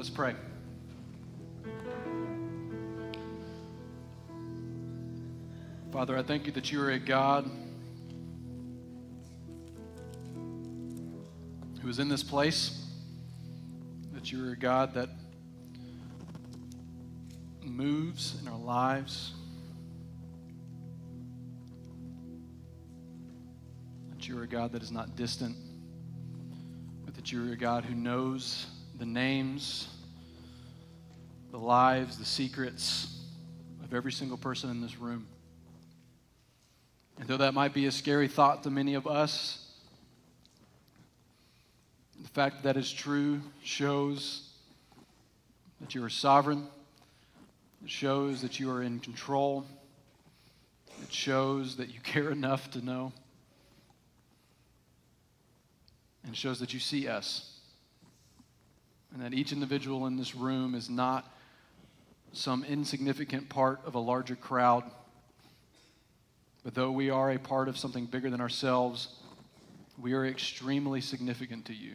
Let's pray. Father, I thank you that you are a God who is in this place, that you are a God that moves in our lives, that you are a God that is not distant, but that you are a God who knows the names, the lives, the secrets of every single person in this room. And though that might be a scary thought to many of us, the fact that is true shows that you are sovereign. It shows that you are in control. It shows that you care enough to know. And it shows that you see us. And that each individual in this room is not some insignificant part of a larger crowd but though we are a part of something bigger than ourselves, we are extremely significant to you.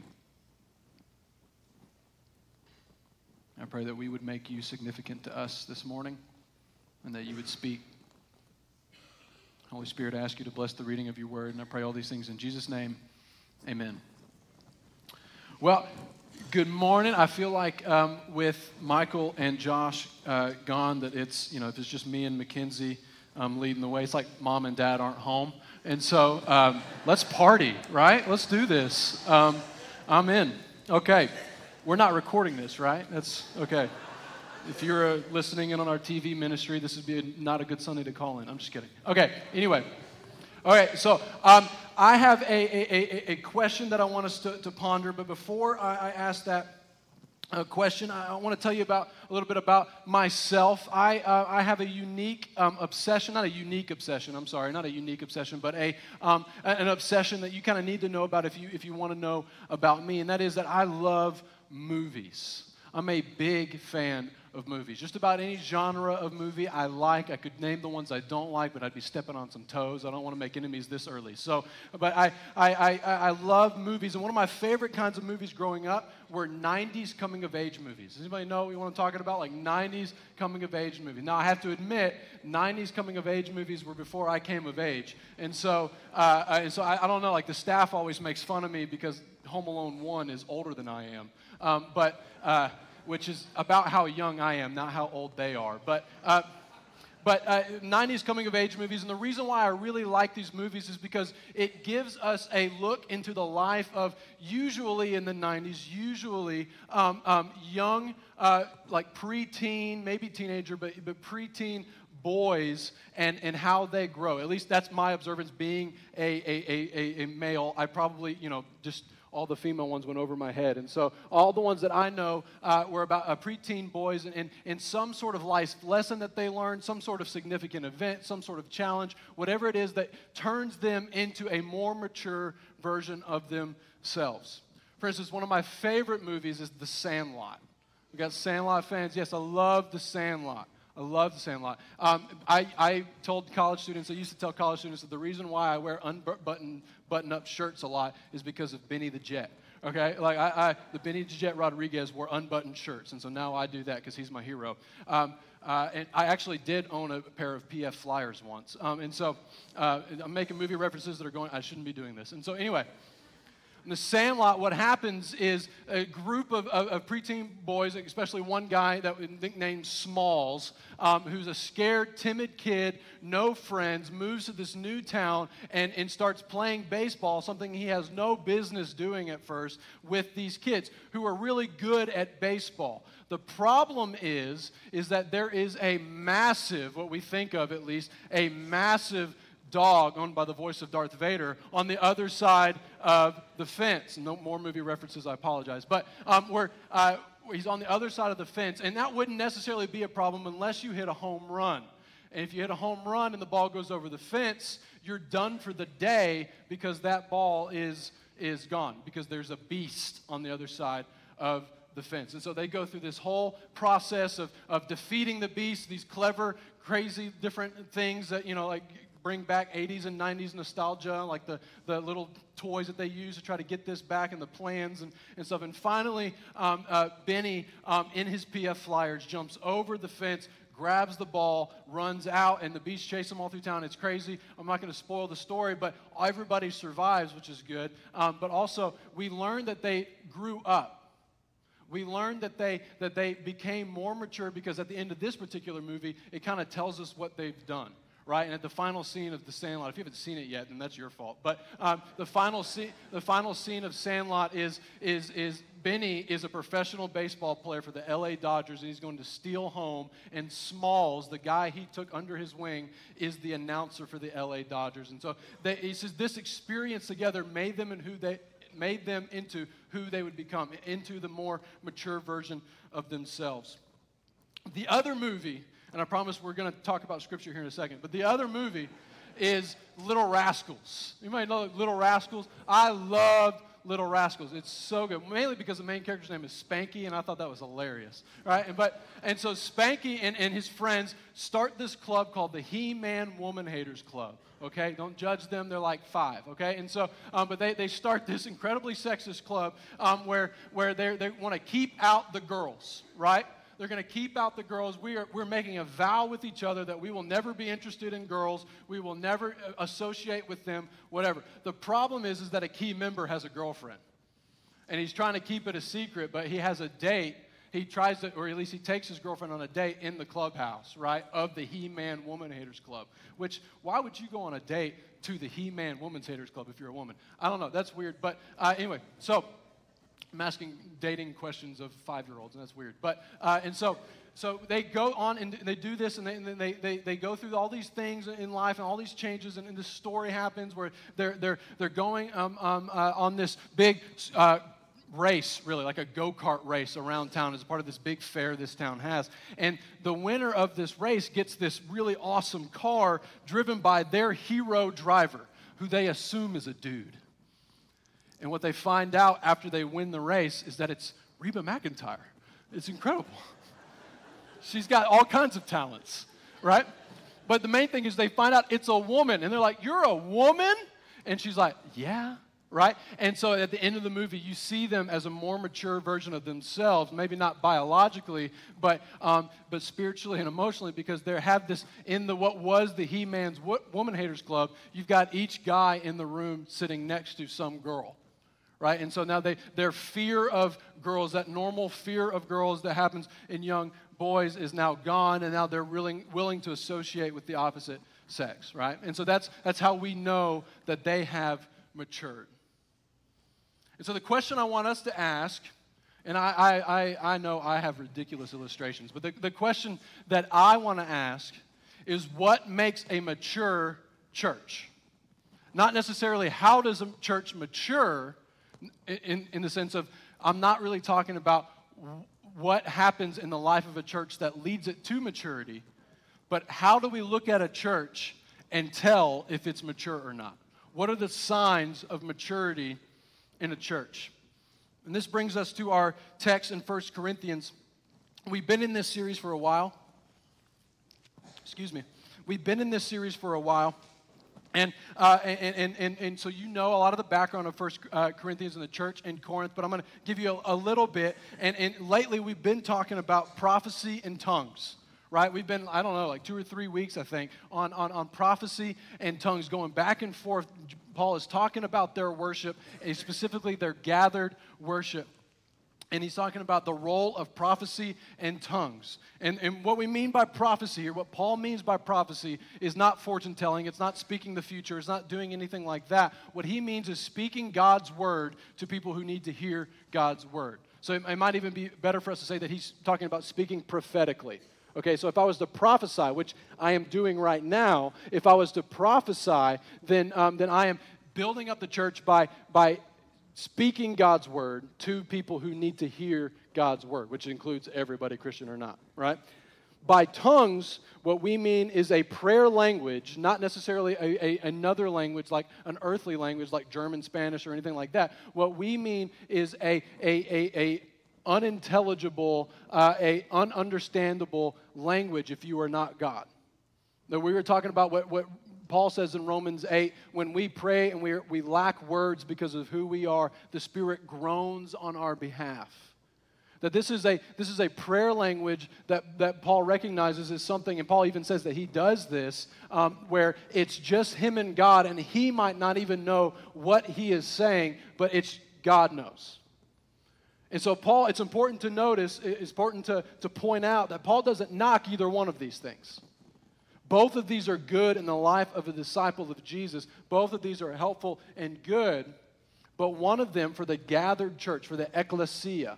I pray that we would make you significant to us this morning and that you would speak. Holy Spirit, I ask you to bless the reading of your word, and I pray all these things in Jesus' name. Amen. Well, good morning. I feel like um, with Michael and Josh uh, gone, that it's, you know, if it's just me and Mackenzie um, leading the way. It's like mom and dad aren't home. And so um, let's party, right? Let's do this. Um, I'm in. Okay. We're not recording this, right? That's okay. If you're uh, listening in on our TV ministry, this would be a, not a good Sunday to call in. I'm just kidding. Okay. Anyway. All right. So um, I have a, a, a, a, question that I want us to, to ponder. But before I, I ask that, a question. I, I want to tell you about a little bit about myself. I, uh, I have a unique um, obsession, not a unique obsession, I'm sorry, not a unique obsession, but a, um, an obsession that you kind of need to know about if you, if you want to know about me, and that is that I love movies. I'm a big fan of movies. Just about any genre of movie I like. I could name the ones I don't like, but I'd be stepping on some toes. I don't want to make enemies this early. So, but I, I, I, I love movies. And one of my favorite kinds of movies growing up were 90s coming of age movies. Does anybody know what we want to talk about? Like 90s coming of age movies. Now, I have to admit, 90s coming of age movies were before I came of age. And so, uh, and so I, I don't know, like the staff always makes fun of me because Home Alone 1 is older than I am. Um, but, uh, which is about how young I am, not how old they are. But, uh, but uh, 90s coming of age movies, and the reason why I really like these movies is because it gives us a look into the life of usually in the 90s, usually um, um, young, uh, like preteen, maybe teenager, but, but preteen boys and, and how they grow. At least that's my observance being a, a, a, a, male. I probably, you know, just all the female ones went over my head. And so all the ones that I know uh, were about uh, preteen boys and, and, and some sort of life lesson that they learned, some sort of significant event, some sort of challenge, whatever it is that turns them into a more mature version of themselves. For instance, one of my favorite movies is The Sandlot. We got Sandlot fans. Yes, I love The Sandlot. I love The Sandlot. Um, I, I told college students, I used to tell college students that the reason why I wear unbuttoned button up shirts a lot is because of Benny the Jet. Okay, like I, I the Benny the Jet Rodriguez wore unbuttoned shirts, and so now I do that because he's my hero. Um, uh, and I actually did own a pair of PF Flyers once, um, and so uh, I'm making movie references that are going. I shouldn't be doing this, and so anyway. In the Sandlot, what happens is a group of, of, of preteen boys, especially one guy that was nicknamed Smalls, um, who's a scared, timid kid, no friends, moves to this new town and, and starts playing baseball, something he has no business doing at first, with these kids who are really good at baseball. The problem is, is that there is a massive, what we think of at least, a massive dog owned by the voice of Darth Vader on the other side of the fence. No more movie references, I apologize. But um, where uh, he's on the other side of the fence, and that wouldn't necessarily be a problem unless you hit a home run. And if you hit a home run and the ball goes over the fence, you're done for the day because that ball is, is gone, because there's a beast on the other side of the fence. And so they go through this whole process of, of defeating the beast, these clever, crazy, different things that, you know, like bring back 80s and 90s nostalgia, like the, the little toys that they use to try to get this back and the plans and, and stuff. And finally, um, uh, Benny, um, in his PF Flyers, jumps over the fence, grabs the ball, runs out, and the beast chase them all through town. It's crazy. I'm not going to spoil the story, but everybody survives, which is good. Um, but also, we learn that they grew up. We learned that they, that they became more mature because at the end of this particular movie, it kind of tells us what they've done right? And at the final scene of The Sandlot, if you haven't seen it yet, then that's your fault. But um, the, final scene, the final scene of Sandlot is, is, is Benny is a professional baseball player for the LA Dodgers, and he's going to steal home. And Smalls, the guy he took under his wing, is the announcer for the LA Dodgers. And so they, he says this experience together made them and who they made them into who they would become, into the more mature version of themselves. The other movie, and I promise we're going to talk about scripture here in a second, but the other movie is Little Rascals. You might know Little Rascals. I loved Little Rascals. It's so good, mainly because the main character's name is Spanky, and I thought that was hilarious, right? And, but, and so Spanky and, and his friends start this club called the He-Man Woman Haters Club, okay? Don't judge them, they're like five, okay? And so, um, but they, they start this incredibly sexist club um, where, where they want to keep out the girls, right? They're going to keep out the girls. We are, we're making a vow with each other that we will never be interested in girls. We will never uh, associate with them, whatever. The problem is, is that a key member has a girlfriend. And he's trying to keep it a secret, but he has a date. He tries to, or at least he takes his girlfriend on a date in the clubhouse, right, of the He Man Woman Haters Club. Which, why would you go on a date to the He Man Woman Haters Club if you're a woman? I don't know. That's weird. But uh, anyway, so I'm asking dating questions of five year olds, and that's weird. But, uh, and so, so they go on and they do this, and, they, and they, they, they go through all these things in life and all these changes, and, and this story happens where they're, they're, they're going um, um, uh, on this big uh, race, really, like a go kart race around town as part of this big fair this town has. And the winner of this race gets this really awesome car driven by their hero driver, who they assume is a dude. And what they find out after they win the race is that it's Reba McEntire. It's incredible. She's got all kinds of talents, right? But the main thing is they find out it's a woman, and they're like, You're a woman? And she's like, Yeah, right? And so at the end of the movie, you see them as a more mature version of themselves, maybe not biologically, but, um, but spiritually and emotionally, because they have this in the what was the He Man's Woman Haters Club. You've got each guy in the room sitting next to some girl right? And so now they, their fear of girls, that normal fear of girls that happens in young boys, is now gone, and now they're willing, willing to associate with the opposite sex, right? And so that's, that's how we know that they have matured. And so the question I want us to ask, and I, I, I, I know I have ridiculous illustrations, but the, the question that I want to ask is what makes a mature church? Not necessarily how does a church mature, in, in the sense of I'm not really talking about what happens in the life of a church that leads it to maturity, but how do we look at a church and tell if it's mature or not? What are the signs of maturity in a church? And this brings us to our text in 1 Corinthians. We've been in this series for a while. Excuse me. We've been in this series for a while. And, uh, and, and, and, and, so you know a lot of the background of First uh, Corinthians and the church in Corinth, but I'm going to give you a, a, little bit. And, and lately we've been talking about prophecy and tongues, right? We've been, I don't know, like two or three weeks, I think, on, on, on prophecy and tongues, going back and forth. Paul is talking about their worship, specifically their gathered worship and he's talking about the role of prophecy and tongues. And, and what we mean by prophecy here, what Paul means by prophecy, is not fortune telling, it's not speaking the future, it's not doing anything like that. What he means is speaking God's word to people who need to hear God's word. So it, it might even be better for us to say that he's talking about speaking prophetically. Okay, so if I was to prophesy, which I am doing right now, if I was to prophesy, then, um, then I am building up the church by, by speaking God's word to people who need to hear God's word, which includes everybody, Christian or not, right? By tongues, what we mean is a prayer language, not necessarily a, a, another language like an earthly language like German, Spanish, or anything like that. What we mean is a, a, a unintelligible, uh, a ununderstandable language if you are not God. Now, we were talking about what, what Paul says in Romans 8, when we pray and we, we lack words because of who we are, the Spirit groans on our behalf. That this is a, this is a prayer language that, that Paul recognizes as something, and Paul even says that he does this, um, where it's just him and God, and he might not even know what he is saying, but it's God knows. And so, Paul, it's important to notice, it's important to, to point out that Paul doesn't knock either one of these things. Both of these are good in the life of a disciple of Jesus. Both of these are helpful and good. But one of them, for the gathered church, for the ecclesia,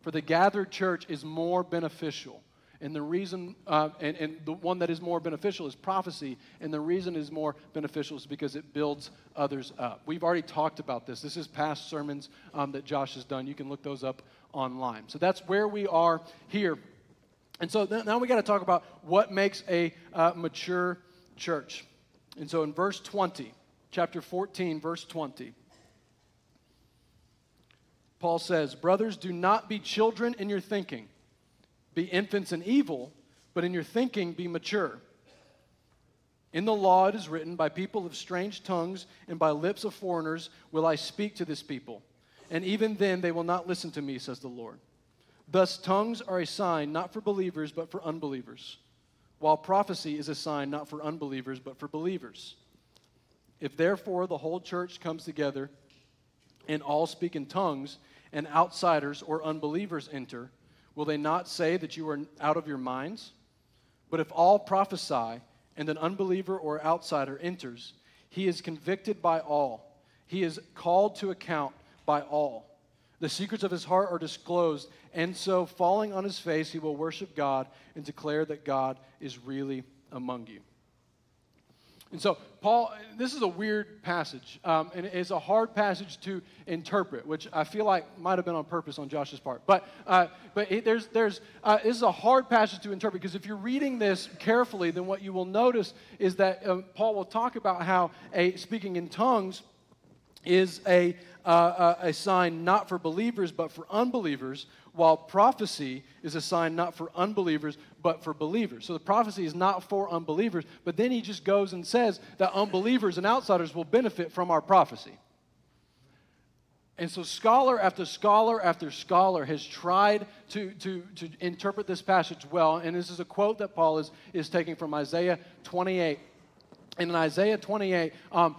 for the gathered church, is more beneficial. And the reason, uh, and, and the one that is more beneficial is prophecy. And the reason is more beneficial is because it builds others up. We've already talked about this. This is past sermons um, that Josh has done. You can look those up online. So that's where we are here and so now we got to talk about what makes a uh, mature church. And so in verse 20, chapter 14, verse 20, Paul says, Brothers, do not be children in your thinking, be infants in evil, but in your thinking be mature. In the law it is written, By people of strange tongues and by lips of foreigners will I speak to this people. And even then they will not listen to me, says the Lord. Thus, tongues are a sign not for believers, but for unbelievers, while prophecy is a sign not for unbelievers, but for believers. If therefore the whole church comes together and all speak in tongues, and outsiders or unbelievers enter, will they not say that you are out of your minds? But if all prophesy, and an unbeliever or outsider enters, he is convicted by all, he is called to account by all. The secrets of his heart are disclosed, and so, falling on his face, he will worship God and declare that God is really among you. And so, Paul, this is a weird passage, um, and it's a hard passage to interpret, which I feel like might have been on purpose on Josh's part. But, uh, but it, there's, there's, uh, this is a hard passage to interpret because if you're reading this carefully, then what you will notice is that uh, Paul will talk about how a speaking in tongues is a, uh, a sign not for believers but for unbelievers, while prophecy is a sign not for unbelievers but for believers. So the prophecy is not for unbelievers, but then he just goes and says that unbelievers and outsiders will benefit from our prophecy. And so, scholar after scholar after scholar has tried to, to, to interpret this passage well. And this is a quote that Paul is, is taking from Isaiah 28. And in Isaiah 28, um,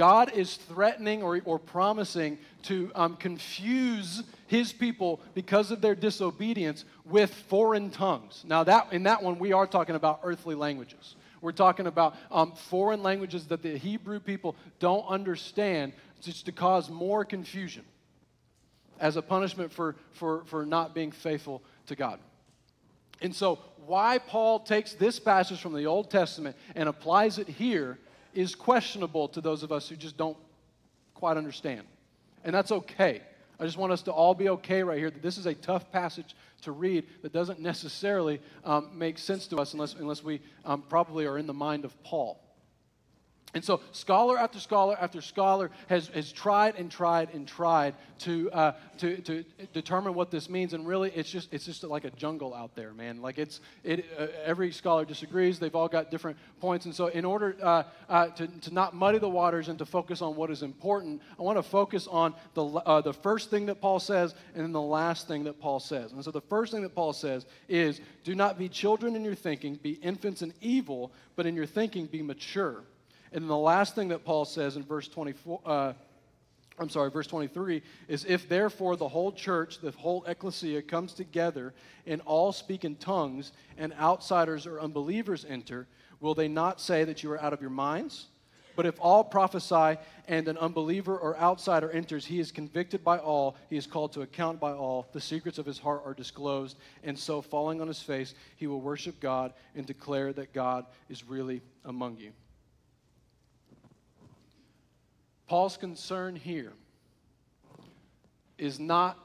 God is threatening or, or promising to um, confuse his people because of their disobedience with foreign tongues. Now, that, in that one, we are talking about earthly languages. We're talking about um, foreign languages that the Hebrew people don't understand, just to cause more confusion as a punishment for, for, for not being faithful to God. And so, why Paul takes this passage from the Old Testament and applies it here is questionable to those of us who just don't quite understand. And that's okay. I just want us to all be okay right here that this is a tough passage to read that doesn't necessarily um, make sense to us unless, unless we um, probably are in the mind of Paul. And so, scholar after scholar after scholar has, has tried and tried and tried to, uh, to, to determine what this means. And really, it's just, it's just like a jungle out there, man. Like, it's, it, uh, every scholar disagrees. They've all got different points. And so, in order uh, uh to, to not muddy the waters and to focus on what is important, I want to focus on the, uh, the first thing that Paul says and then the last thing that Paul says. And so, the first thing that Paul says is do not be children in your thinking, be infants in evil, but in your thinking be mature. And then the last thing that Paul says in verse 24, uh, I'm sorry, verse 23 is if therefore the whole church, the whole ecclesia comes together and all speak in tongues and outsiders or unbelievers enter, will they not say that you are out of your minds? But if all prophesy and an unbeliever or outsider enters, he is convicted by all, he is called to account by all, the secrets of his heart are disclosed, and so falling on his face, he will worship God and declare that God is really among you. Paul's concern here is not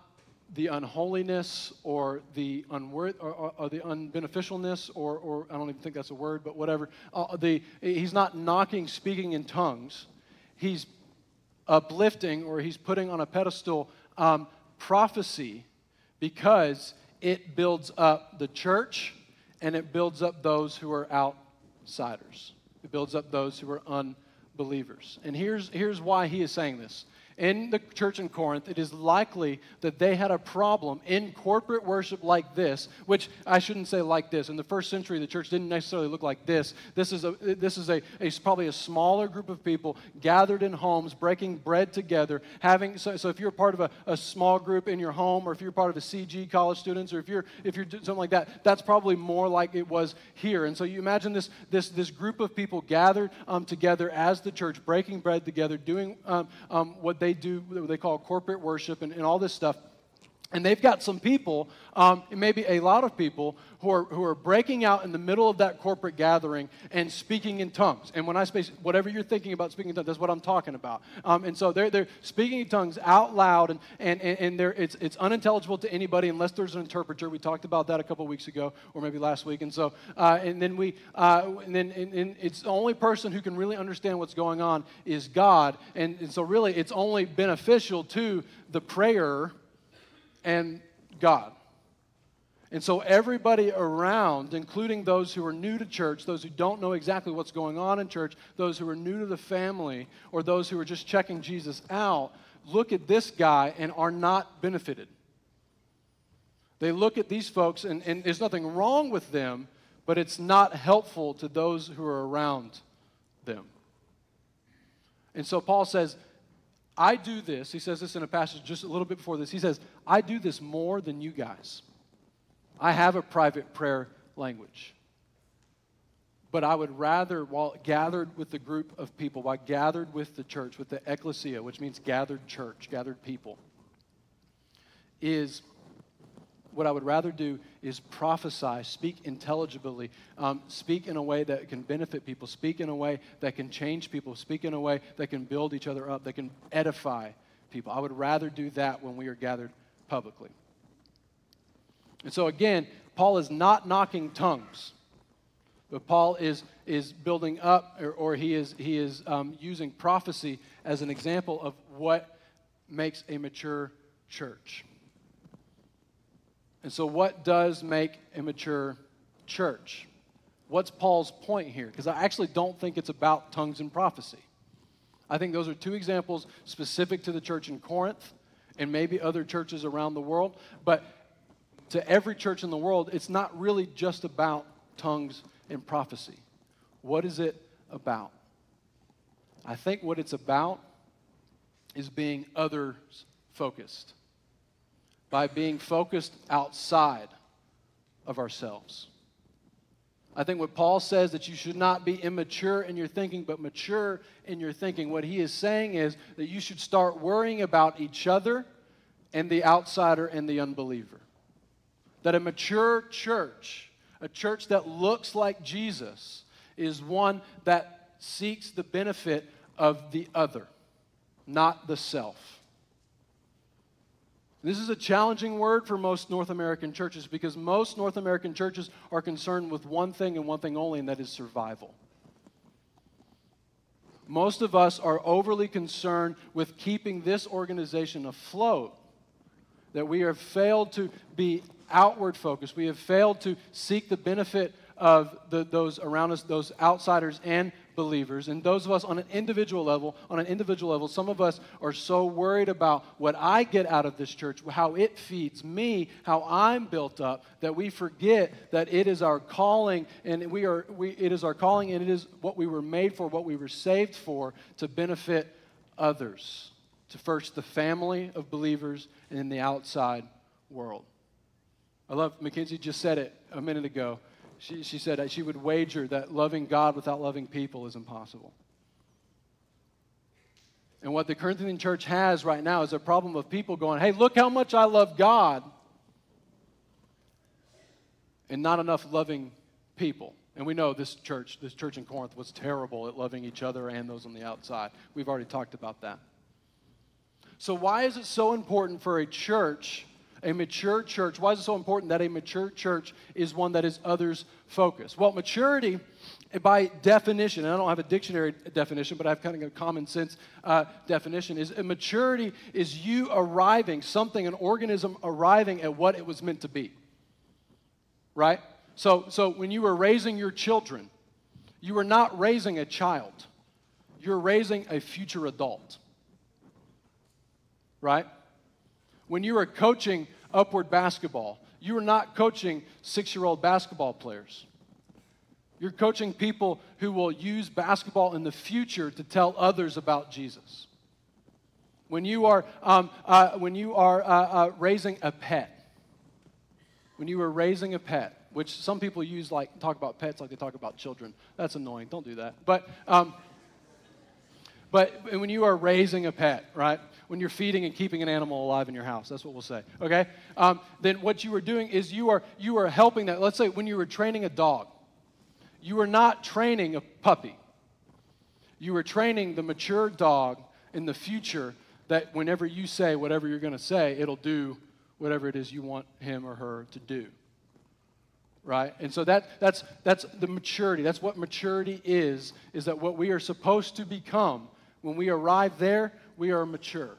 the unholiness or the unworth or, or, or, the unbeneficialness or, or I don't even think that's a word, but whatever. Uh, the, he's not knocking speaking in tongues. He's uplifting or he's putting on a pedestal um, prophecy because it builds up the church and it builds up those who are outsiders. it builds up those who are unbelievers. And here's, here's why he is saying this in the church in Corinth, it is likely that they had a problem in corporate worship like this, which I shouldn't say like this. In the first century, the church didn't necessarily look like this. This is, a, this is a, a probably a smaller group of people gathered in homes, breaking bread together, having, so, so if you're part of a, a small group in your home, or if you're part of a CG college students, or if you're, if you're something like that, that's probably more like it was here. And so you imagine this, this, this group of people gathered um, together as the church, breaking bread together, doing um, um, what they they do what they call corporate worship and, and all this stuff. And they've got some people, um, maybe a lot of people, who are, who are breaking out in the middle of that corporate gathering and speaking in tongues. And when I say whatever you're thinking about speaking in tongues, that's what I'm talking about. Um, and so they're, they're speaking in tongues out loud, and, and, and they're, it's, it's unintelligible to anybody unless there's an interpreter. We talked about that a couple weeks ago, or maybe last week. And so, uh, and then we, uh, and then and, and it's the only person who can really understand what's going on is God. And, and so, really, it's only beneficial to the prayer and God. And so, everybody around, including those who are new to church, those who don't know exactly what's going on in church, those who are new to the family, or those who are just checking Jesus out, look at this guy and are not benefited. They look at these folks, and, and there's nothing wrong with them, but it's not helpful to those who are around them. And so, Paul says, I do this. He says this in a passage just a little bit before this. He says, I do this more than you guys. I have a private prayer language. But I would rather, while gathered with the group of people, while gathered with the church, with the ecclesia, which means gathered church, gathered people, is what I would rather do is prophesy, speak intelligibly, um, speak in a way that can benefit people, speak in a way that can change people, speak in a way that can build each other up, that can edify people. I would rather do that when we are gathered publicly. And so, again, Paul is not knocking tongues, but Paul is, is building up, or, or he is, he is um, using prophecy as an example of what makes a mature church. And so, what does make a mature church? What's Paul's point here? Because I actually don't think it's about tongues and prophecy. I think those are two examples specific to the church in Corinth and maybe other churches around the world. But to every church in the world, it's not really just about tongues and prophecy. What is it about? I think what it's about is being others focused by being focused outside of ourselves. I think what Paul says that you should not be immature in your thinking, but mature in your thinking. What he is saying is that you should start worrying about each other and the outsider and the unbeliever. That a mature church, a church that looks like Jesus, is one that seeks the benefit of the other, not the self. This is a challenging word for most North American churches because most North American churches are concerned with one thing and one thing only, and that is survival. Most of us are overly concerned with keeping this organization afloat, that we have failed to be outward focused. We have failed to seek the benefit of the, those around us, those outsiders and believers. And those of us on an individual level, on an individual level, some of us are so worried about what I get out of this church, how it feeds me, how I'm built up, that we forget that it is our calling and we are we, it is our calling and it is what we were made for, what we were saved for to benefit others. To first the family of believers and in the outside world. I love Mackenzie just said it a minute ago. She, she said she would wager that loving God without loving people is impossible. And what the Corinthian church has right now is a problem of people going, hey, look how much I love God, and not enough loving people. And we know this church, this church in Corinth, was terrible at loving each other and those on the outside. We've already talked about that. So, why is it so important for a church a mature church, why is it so important that a mature church is one that is others focused? Well, maturity, by definition, and I don't have a dictionary definition, but I have kind of a common sense uh, definition, is maturity is you arriving, something, an organism arriving at what it was meant to be. Right? So, so when you were raising your children, You were not raising a child, you're raising a future adult. Right? When you are coaching upward basketball, you are not coaching six year old basketball players. You're coaching people who will use basketball in the future to tell others about Jesus. When you are, um, uh, when you are uh, uh, raising a pet, when you are raising a pet, which some people use like talk about pets like they talk about children. That's annoying. Don't do that. But um, but when you are raising a pet, right? When you're feeding and keeping an animal alive in your house, that's what we'll say. Okay. Um, then what you are doing is you are you are helping that. Let's say when you were training a dog, you are not training a puppy. You are training the mature dog in the future that whenever you say whatever you're going to say, it'll do whatever it is you want him or her to do. Right? And so that, that's, that's the maturity. That's what maturity is, is that what we are supposed to become, when we arrive there, we are mature.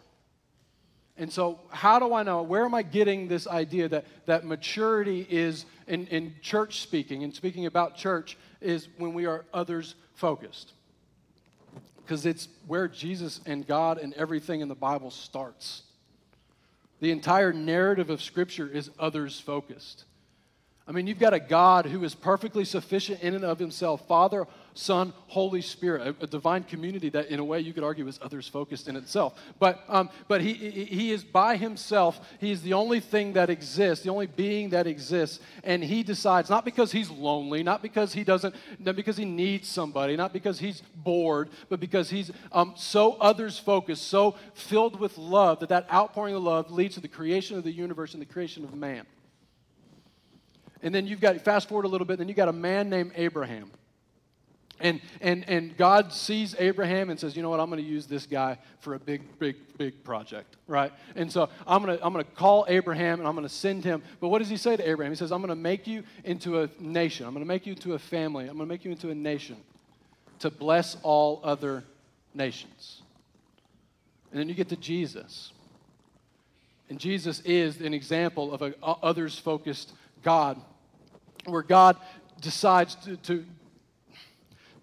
And so, how do I know? Where am I getting this idea that, that maturity is, in, in church speaking, and speaking about church, is when we are others focused? Because it's where Jesus and God and everything in the Bible starts. The entire narrative of Scripture is others focused. I mean, you've got a God who is perfectly sufficient in and of himself Father, Son, Holy Spirit, a, a divine community that, in a way, you could argue is others focused in itself. But, um, but he, he is by himself. He is the only thing that exists, the only being that exists. And he decides, not because he's lonely, not because he doesn't, not because he needs somebody, not because he's bored, but because he's um, so others focused, so filled with love that that outpouring of love leads to the creation of the universe and the creation of man. And then you've got, fast forward a little bit, then you've got a man named Abraham. And, and, and God sees Abraham and says, you know what, I'm going to use this guy for a big, big, big project, right? And so I'm going to I'm going to call Abraham and I'm going to send him. But what does he say to Abraham? He says, I'm going to make you into a nation. I'm going to make you into a family. I'm going to make you into a nation to bless all other nations. And then you get to Jesus. And Jesus is an example of an others focused God, where God decides to, to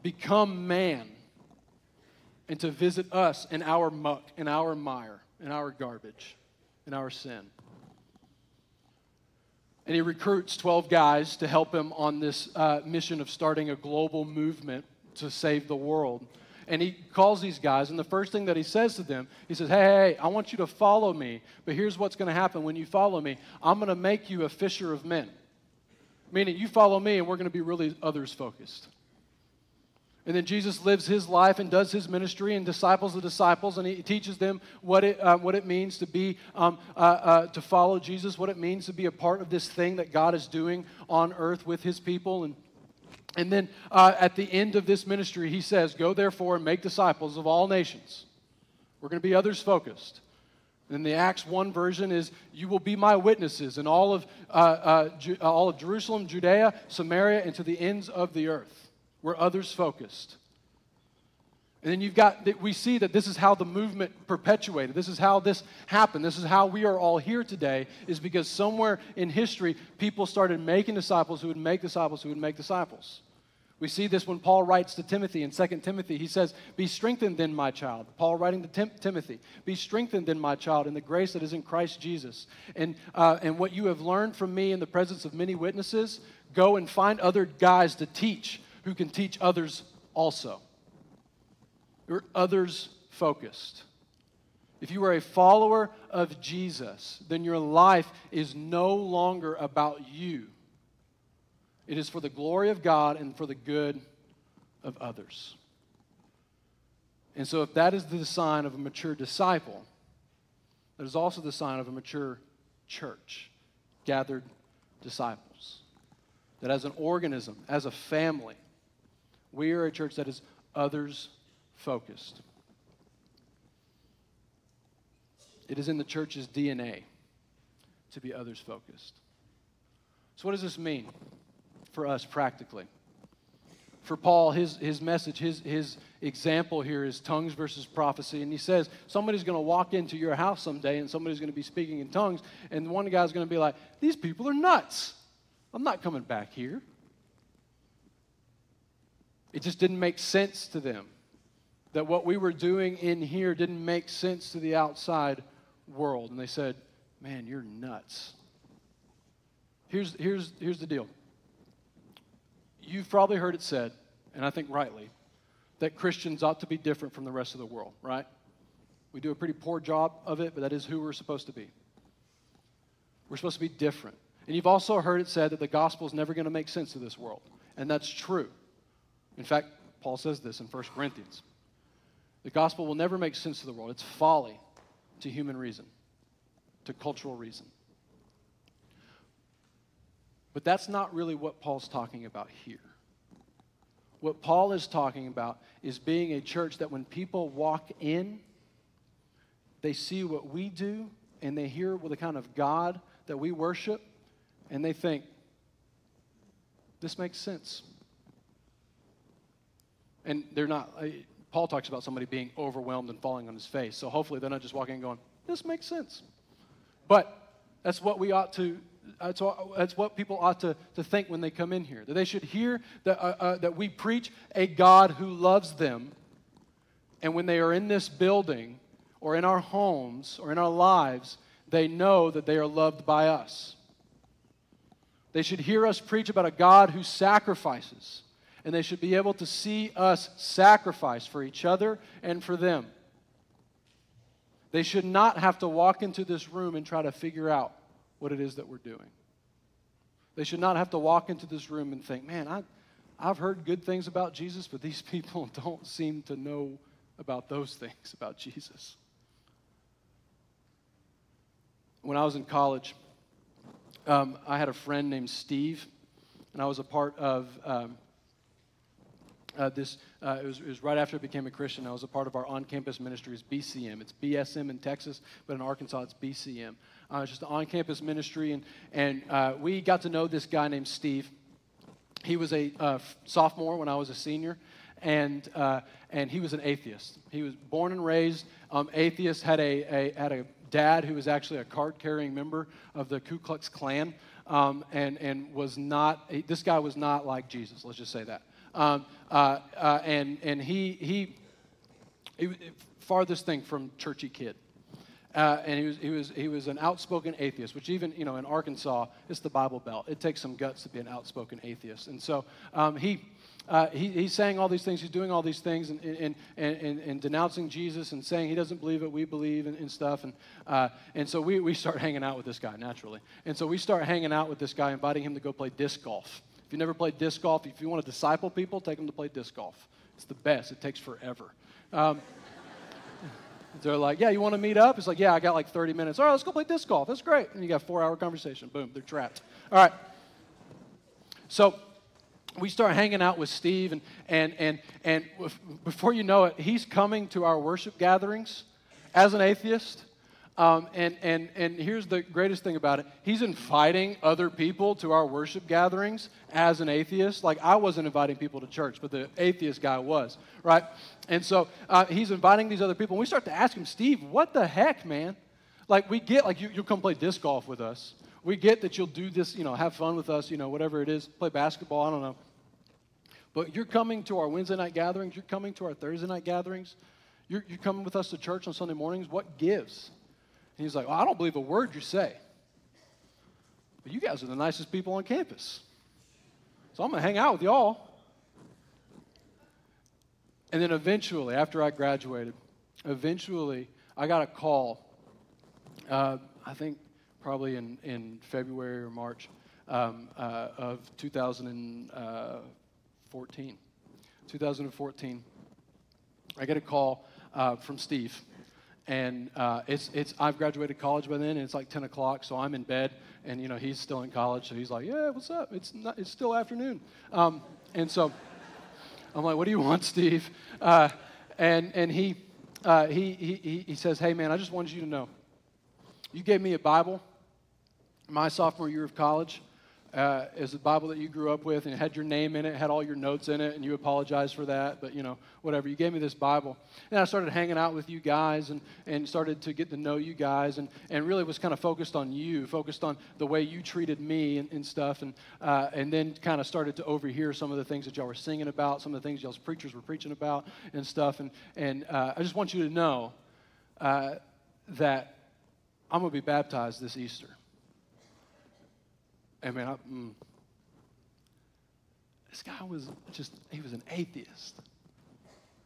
become man and to visit us in our muck, in our mire, in our garbage, in our sin. And he recruits 12 guys to help him on this uh, mission of starting a global movement to save the world. And he calls these guys, and the first thing that he says to them, he says, Hey, hey, I want you to follow me, but here's what's going to happen when you follow me. I'm going to make you a fisher of men. Meaning, you follow me, and we're going to be really others focused. And then Jesus lives his life and does his ministry and disciples the disciples, and he teaches them what it, uh, what it means to be, um, uh, uh, to follow Jesus, what it means to be a part of this thing that God is doing on earth with his people. And, and then uh, at the end of this ministry, he says, Go therefore and make disciples of all nations. We're going to be others focused. And the Acts 1 version is, You will be my witnesses in all of, uh, uh, Ju- all of Jerusalem, Judea, Samaria, and to the ends of the earth. We're others focused. And then you've got, we see that this is how the movement perpetuated. This is how this happened. This is how we are all here today, is because somewhere in history, people started making disciples who would make disciples who would make disciples. We see this when Paul writes to Timothy in 2 Timothy. He says, Be strengthened then, my child. Paul writing to Tim- Timothy, Be strengthened then, my child, in the grace that is in Christ Jesus. And, uh, and what you have learned from me in the presence of many witnesses, go and find other guys to teach who can teach others also. You're others focused. If you are a follower of Jesus, then your life is no longer about you. It is for the glory of God and for the good of others. And so, if that is the sign of a mature disciple, that is also the sign of a mature church, gathered disciples. That as an organism, as a family, we are a church that is others focused. It is in the church's DNA to be others focused. So, what does this mean for us practically? For Paul, his, his message, his, his example here is tongues versus prophecy. And he says somebody's going to walk into your house someday and somebody's going to be speaking in tongues, and one guy's going to be like, These people are nuts. I'm not coming back here. It just didn't make sense to them. That what we were doing in here didn't make sense to the outside world. And they said, Man, you're nuts. Here's, here's, here's the deal. You've probably heard it said, and I think rightly, that Christians ought to be different from the rest of the world, right? We do a pretty poor job of it, but that is who we're supposed to be. We're supposed to be different. And you've also heard it said that the gospel is never going to make sense to this world. And that's true. In fact, Paul says this in 1 Corinthians. The gospel will never make sense to the world. It's folly to human reason, to cultural reason. But that's not really what Paul's talking about here. What Paul is talking about is being a church that when people walk in, they see what we do and they hear what the kind of God that we worship and they think, this makes sense. And they're not, Paul talks about somebody being overwhelmed and falling on his face. So hopefully they're not just walking and going, this makes sense. But that's what we ought to, that's what, that's what people ought to, to think when they come in here. That they should hear that, uh, uh, that we preach a God who loves them. And when they are in this building or in our homes or in our lives, they know that they are loved by us. They should hear us preach about a God who sacrifices, and they should be able to see us sacrifice for each other and for them. They should not have to walk into this room and try to figure out what it is that we're doing. They should not have to walk into this room and think, man, I, I've heard good things about Jesus, but these people don't seem to know about those things about Jesus. When I was in college, um, I had a friend named Steve, and I was a part of um, uh, this. Uh, it, was, it, was, right after I became a Christian. I was a part of our on campus ministries, BCM. It's BSM in Texas, but in Arkansas, it's BCM. Uh, just on campus ministry, and, and uh, we got to know this guy named Steve. He was a uh, sophomore when I was a senior, and, uh, and he was an atheist. He was born and raised um, atheist, had a, a, had a dad who was actually a card carrying member of the Ku Klux Klan. Um, and, and was not, this guy was not like Jesus, let's just say that. Um, uh, uh, and and he, he, he, farthest thing from churchy kid. Uh, and he was, he, was, he was an outspoken atheist, which even, you know, in Arkansas, it's the Bible Belt. It takes some guts to be an outspoken atheist. And so um, he, uh, he, he's saying all these things, he's doing all these things and, and, and, and, denouncing Jesus and saying he doesn't believe it, we believe and, and stuff. And, uh, and so we, we start hanging out with this guy naturally. And so we start hanging out with this guy, inviting him to go play disc golf. If you never played disc golf, if you want to disciple people, take them to play disc golf. It's the best, it takes forever. Um, they're like, yeah, you want to meet up? It's like, yeah, I got like 30 minutes. All right, let's go play disc golf. That's great. And you got a four hour conversation. Boom, they're trapped. All right. So we start hanging out with Steve, and, and, and, and before you know it, he's coming to our worship gatherings as an atheist. Um, and, and, and here's the greatest thing about it he's inviting other people to our worship gatherings as an atheist. Like, I wasn't inviting people to church, but the atheist guy was, right? And so uh, he's inviting these other people. And we start to ask him, Steve, what the heck, man? Like, we get, like, you, you'll come play disc golf with us. We get that you'll do this, you know, have fun with us, you know, whatever it is, play basketball, I don't know. But you're coming to our Wednesday night gatherings, you're coming to our Thursday night gatherings, you're, you're coming with us to church on Sunday mornings. What gives? And he's like, well, I don't believe a word you say. But you guys are the nicest people on campus. So I'm going to hang out with y'all. And then eventually, after I graduated, eventually I got a call, uh, I think probably in, in February or March um, uh, of 2014. 2014, I get a call uh, from Steve. And uh, it's, it's, I've graduated college by then, and it's like 10 o'clock, so I'm in bed, and you know he's still in college, so he's like, "Yeah, what's up? It's not, it's still afternoon." Um, and so I'm like, "What do you want, Steve?" Uh, and and he, uh, he he he says, "Hey, man, I just wanted you to know, you gave me a Bible my sophomore year of college, uh, is the Bible that you grew up with, and it had your name in it, had all your notes in it, and you apologized for that, but you know, whatever. You gave me this Bible. And I started hanging out with you guys and, and started to get to know you guys, and, and really was kind of focused on you, focused on the way you treated me and, and stuff, and, uh, and then kind of started to overhear some of the things that y'all were singing about, some of the things y'all's preachers were preaching about, and stuff. And, and uh, I just want you to know uh, that I'm going to be baptized this Easter. I mean, I, mm, this guy was just, he was an atheist.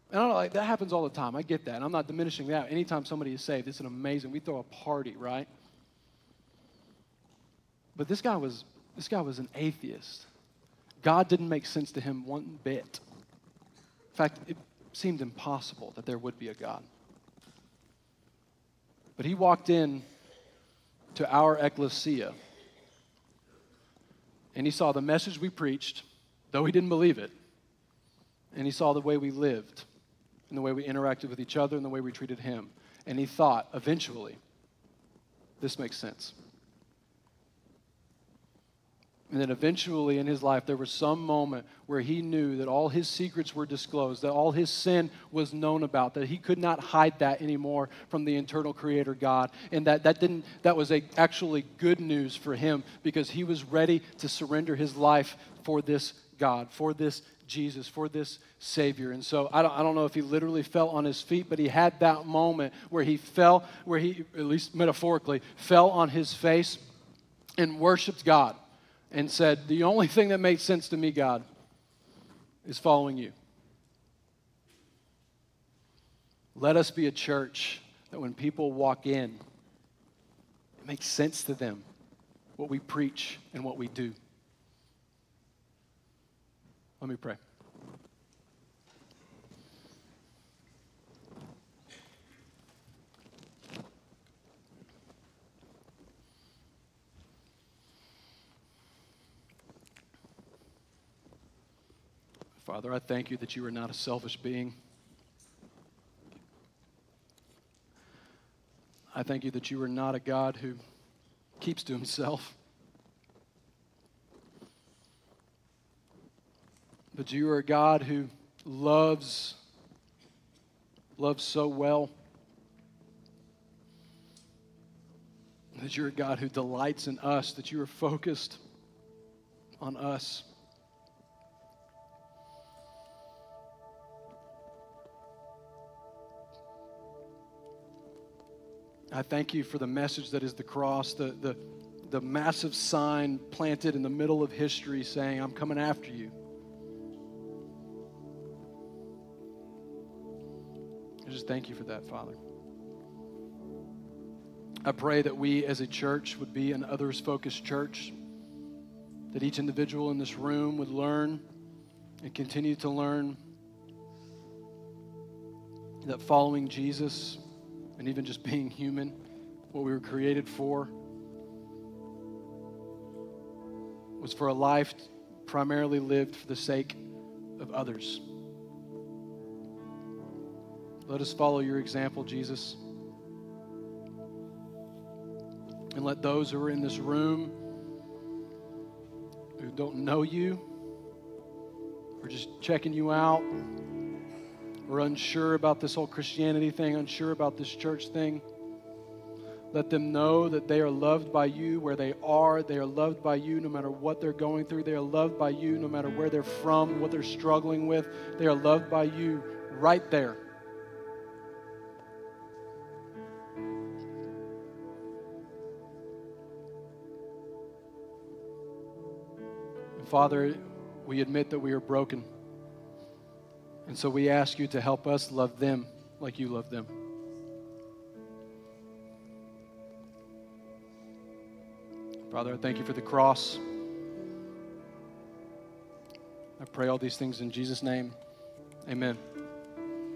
And I don't know, like, that happens all the time. I get that. And I'm not diminishing that. Anytime somebody is saved, it's an amazing, we throw a party, right? But this guy was, this guy was an atheist. God didn't make sense to him one bit. In fact, it seemed impossible that there would be a God. But he walked in to our ecclesia and he saw the message we preached, though he didn't believe it. And he saw the way we lived, and the way we interacted with each other, and the way we treated him. And he thought, eventually, this makes sense. And then eventually in his life, there was some moment where he knew that all his secrets were disclosed, that all his sin was known about, that he could not hide that anymore from the eternal creator God. And that, that, didn't, that was a, actually good news for him because he was ready to surrender his life for this God, for this Jesus, for this Savior. And so I don't, I don't know if he literally fell on his feet, but he had that moment where he fell, where he, at least metaphorically, fell on his face and worshiped God and said, The only thing that makes sense to me, God, is following you. Let us be a church that when people walk in, it makes sense to them what we preach and what we do. Let me pray. Father, I thank you that you are not a selfish being. I thank you that you are not a God who keeps to himself. But you are a God who loves, loves so well. That you're a God who delights in us, that you are focused on us. I thank you for the message that is the cross, the, the, the massive sign planted in the middle of history saying, I'm coming after you. I just thank you for that, Father. I pray that we as a church would be an others focused church, that each individual in this room would learn and continue to learn that following Jesus and even just being human, what we were created for, was for a life primarily lived for the sake of others. Let us follow your example, Jesus. And let those who are in this room who don't know you or just checking you out or unsure about this whole Christianity thing, unsure about this church thing, let them know that they are loved by you where they are. They are loved by you no matter what they're going through. They are loved by you no matter where they're from, what they're struggling with. They are loved by you right there. Father, we admit that we are broken. And so we ask you to help us love them like you love them. Father, I thank you for the cross. I pray all these things in Jesus' name. Amen.